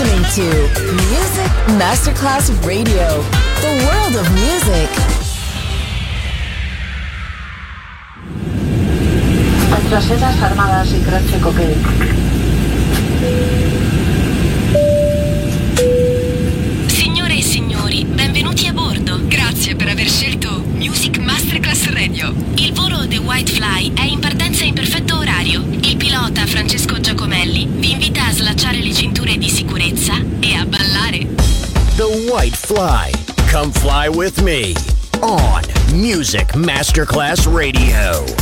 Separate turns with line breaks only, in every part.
listening to Music Masterclass Radio, the world of music.
Nuestras sedas armadas y grazie cocaine.
Signore e signori, benvenuti a bordo. Grazie per aver scelto Music Masterclass Radio. Il volo The White Fly è in partenza orario. Il pilota Francesco Giacomelli vi invita a slacciare le cinture di sicurezza e a ballare.
The White Fly. Come fly with me on Music Masterclass Radio.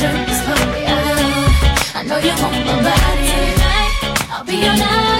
This party out. I know you want my body tonight. I'll be your naughty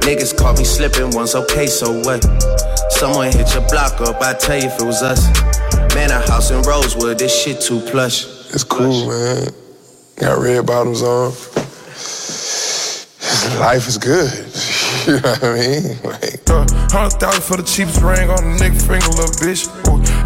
Niggas caught me slipping once, okay, so what? Someone hit your block up, I tell you if it was us. Man, a house in Rosewood, this shit too plush.
It's cool, man. Got red bottoms on. Life is good. you know what I mean? Like,
uh, hundred thousand for the cheapest ring on the nigga finger, little bitch.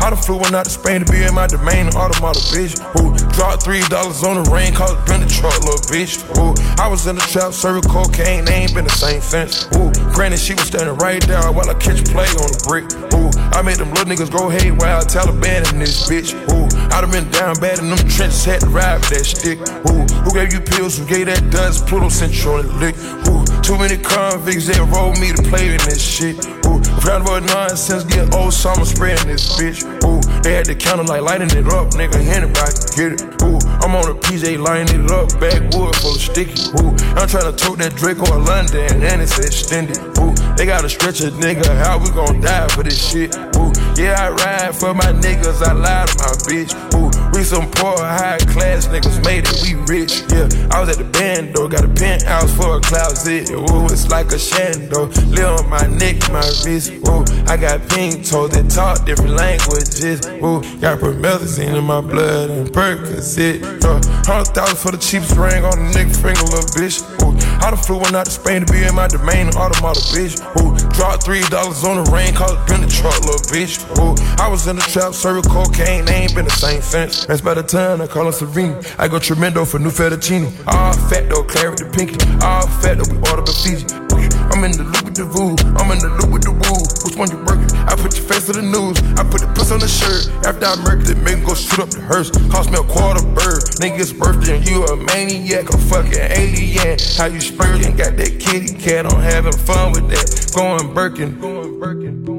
I done flew one out to Spain to be in my domain, automata, bitch. Ooh, dropped three dollars on the ring, cause it been the truck, little bitch. Ooh, I was in the trap, serving cocaine, they ain't been the same since. Ooh, granted, she was standing right there while I catch play on the brick. Ooh, I made them little niggas go haywire, Taliban in this bitch. Ooh, I done been down bad in them trenches, had to ride with that stick. Ooh, who gave you pills? Who gave that dust? Pluto Central and lick. Ooh, too many convicts that rolled me to play in this shit. Ooh, round about nonsense, get old summer spreading this bitch. Ooh, they had the counter like lighting it up, nigga. Anybody get it. Ooh, I'm on a PJ lining it up, backwood full of sticky. Ooh, I'm trying to tote that Draco or London, and it's extended. Ooh, they gotta stretch a nigga, how we gon' die for this shit? Ooh, yeah, I ride for my niggas, I lie to my bitch. Ooh, we some poor, high class niggas made it, we rich. Yeah, I was at the band though, got a penthouse for a closet. Ooh, it's like a shando. Live on my neck, my wrist. Ooh, I got pink toes that talk different languages. Ooh, got promethazine in my blood and Percocet. Uh, hundred thousand for the cheapest ring on the nigga finger, little bitch. Ooh, I done flew one out to Spain to be in my domain, automata, bitch. Ooh, dropped three dollars on the rain, cause it been the truck, little bitch. Ooh, I was in the trap, serving cocaine, they ain't been the same since. That's by the time I call her Serena. I go tremendo for new fettuccine. All fat though, claret the pinky. All fat though, we order the Fiji. I'm in the loop with the voo, I'm in the loop with the woo. Which one you working? I put your face to the news. I put the puss on the shirt. After I murdered it, make go shoot up the hearse. Cost me a quarter bird. Nigga's birthday and you a maniac, a fucking alien. How you spurting? Got that kitty cat on having fun with that. Going Birkin. Going Birkin.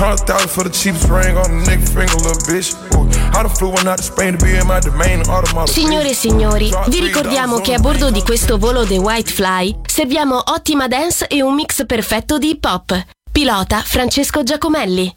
Hundred thousand for the cheapest ring on the nigga finger, little bitch. Ooh, I done flew one out to Spain to be in my domain, automata.
Signore e signori, vi ricordiamo che a bordo di questo volo The White Fly serviamo ottima dance e un mix perfetto di hip hop. Pilota Francesco Giacomelli.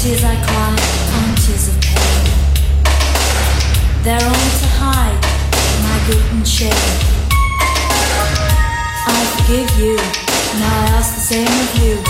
tears I cry aren't tears of pain.
They're only to hide my guilt and shame. I forgive you, now I ask the same of you.